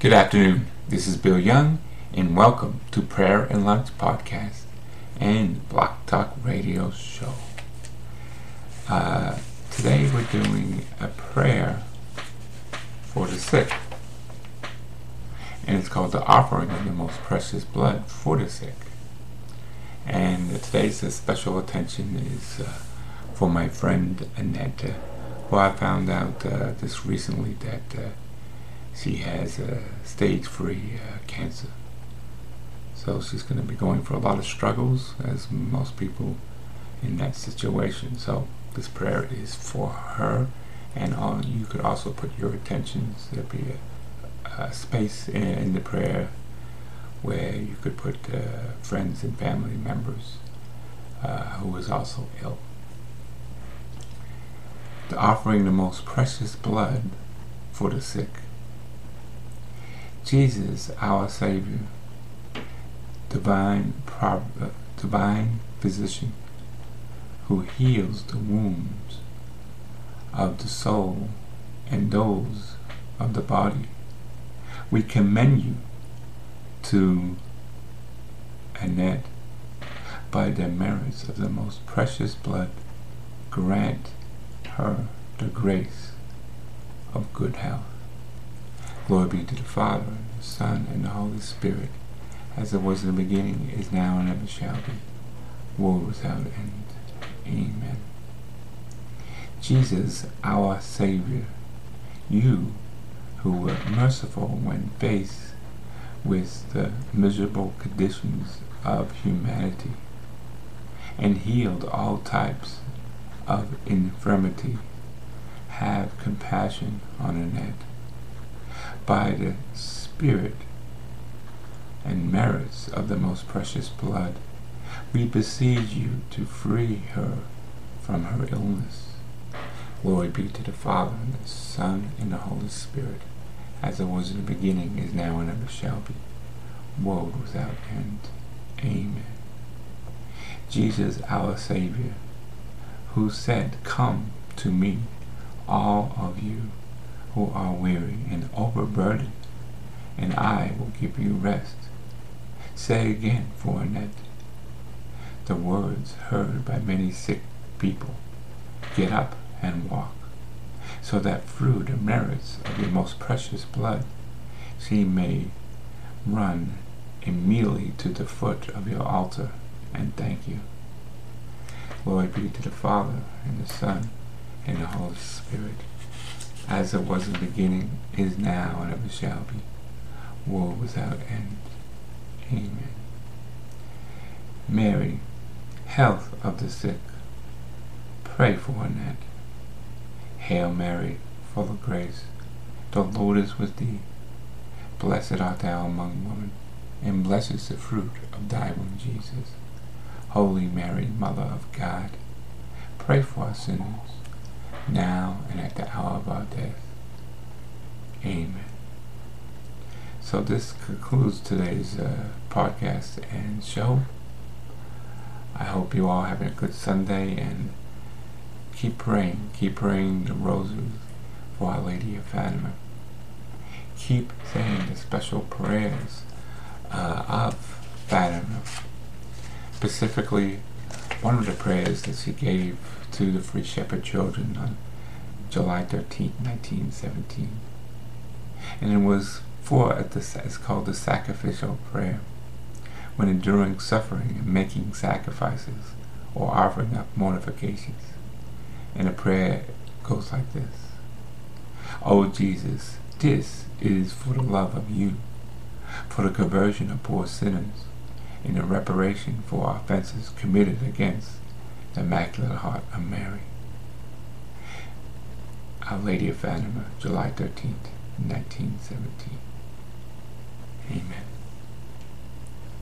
Good afternoon. This is Bill Young, and welcome to Prayer and Lunch Podcast and Blog Talk Radio Show. Uh, today we're doing a prayer for the sick, and it's called the Offering of the Most Precious Blood for the Sick. And today's special attention is uh, for my friend Annette, who I found out uh, just recently that uh, she has a stage three uh, cancer. So she's going to be going for a lot of struggles, as most people in that situation. So this prayer is for her, and all, you could also put your attentions. There'll be a, a space in, in, the prayer where you could put uh, friends and family members uh, who is also ill. The offering the most precious blood for the sick Jesus, our Savior, divine, divine physician, who heals the wounds of the soul and those of the body. We commend you to Annette by the merits of the most precious blood. Grant her the grace of good health. Glory be to the Father, the Son, and the Holy Spirit, as it was in the beginning, is now, and ever shall be, world without end. Amen. Jesus, our Savior, you who were merciful when faced with the miserable conditions of humanity, and healed all types of infirmity, have compassion on Annette by the Spirit and merits of the most precious blood, we beseech you to free her from her illness. Glory be to the Father, and the Son, and the Holy Spirit, as it was in the beginning, is now, and ever shall be, world without end. Amen. Jesus, our Savior, who said, Come to me, all of you who are weary and overburdened, and I will give you rest. Say again for Annette the words heard by many sick people Get up and walk, so that through the merits of your most precious blood she may run immediately to the foot of your altar and thank you. Glory be to the Father, and the Son, and the Holy Spirit as it was in the beginning, is now, and ever shall be, world without end. Amen. Mary, health of the sick, pray for Annette. Hail Mary, full of grace, the Lord is with thee. Blessed art thou among women, and blessed is the fruit of thy womb, Jesus. Holy Mary, Mother of God, pray for us sinners, now at the hour of our death. Amen. So this concludes today's uh, podcast and show. I hope you all having a good Sunday and keep praying. Keep praying the rosary for Our Lady of Fatima. Keep saying the special prayers uh, of Fatima. Specifically, one of the prayers that she gave to the Free Shepherd children on July 13, 1917. And it was for, at the it's called the sacrificial prayer, when enduring suffering and making sacrifices or offering up mortifications. And the prayer goes like this. O oh Jesus, this is for the love of you, for the conversion of poor sinners, in the reparation for offenses committed against the Immaculate Heart of Mary. Our Lady of Fatima, July 13th, 1917. Amen.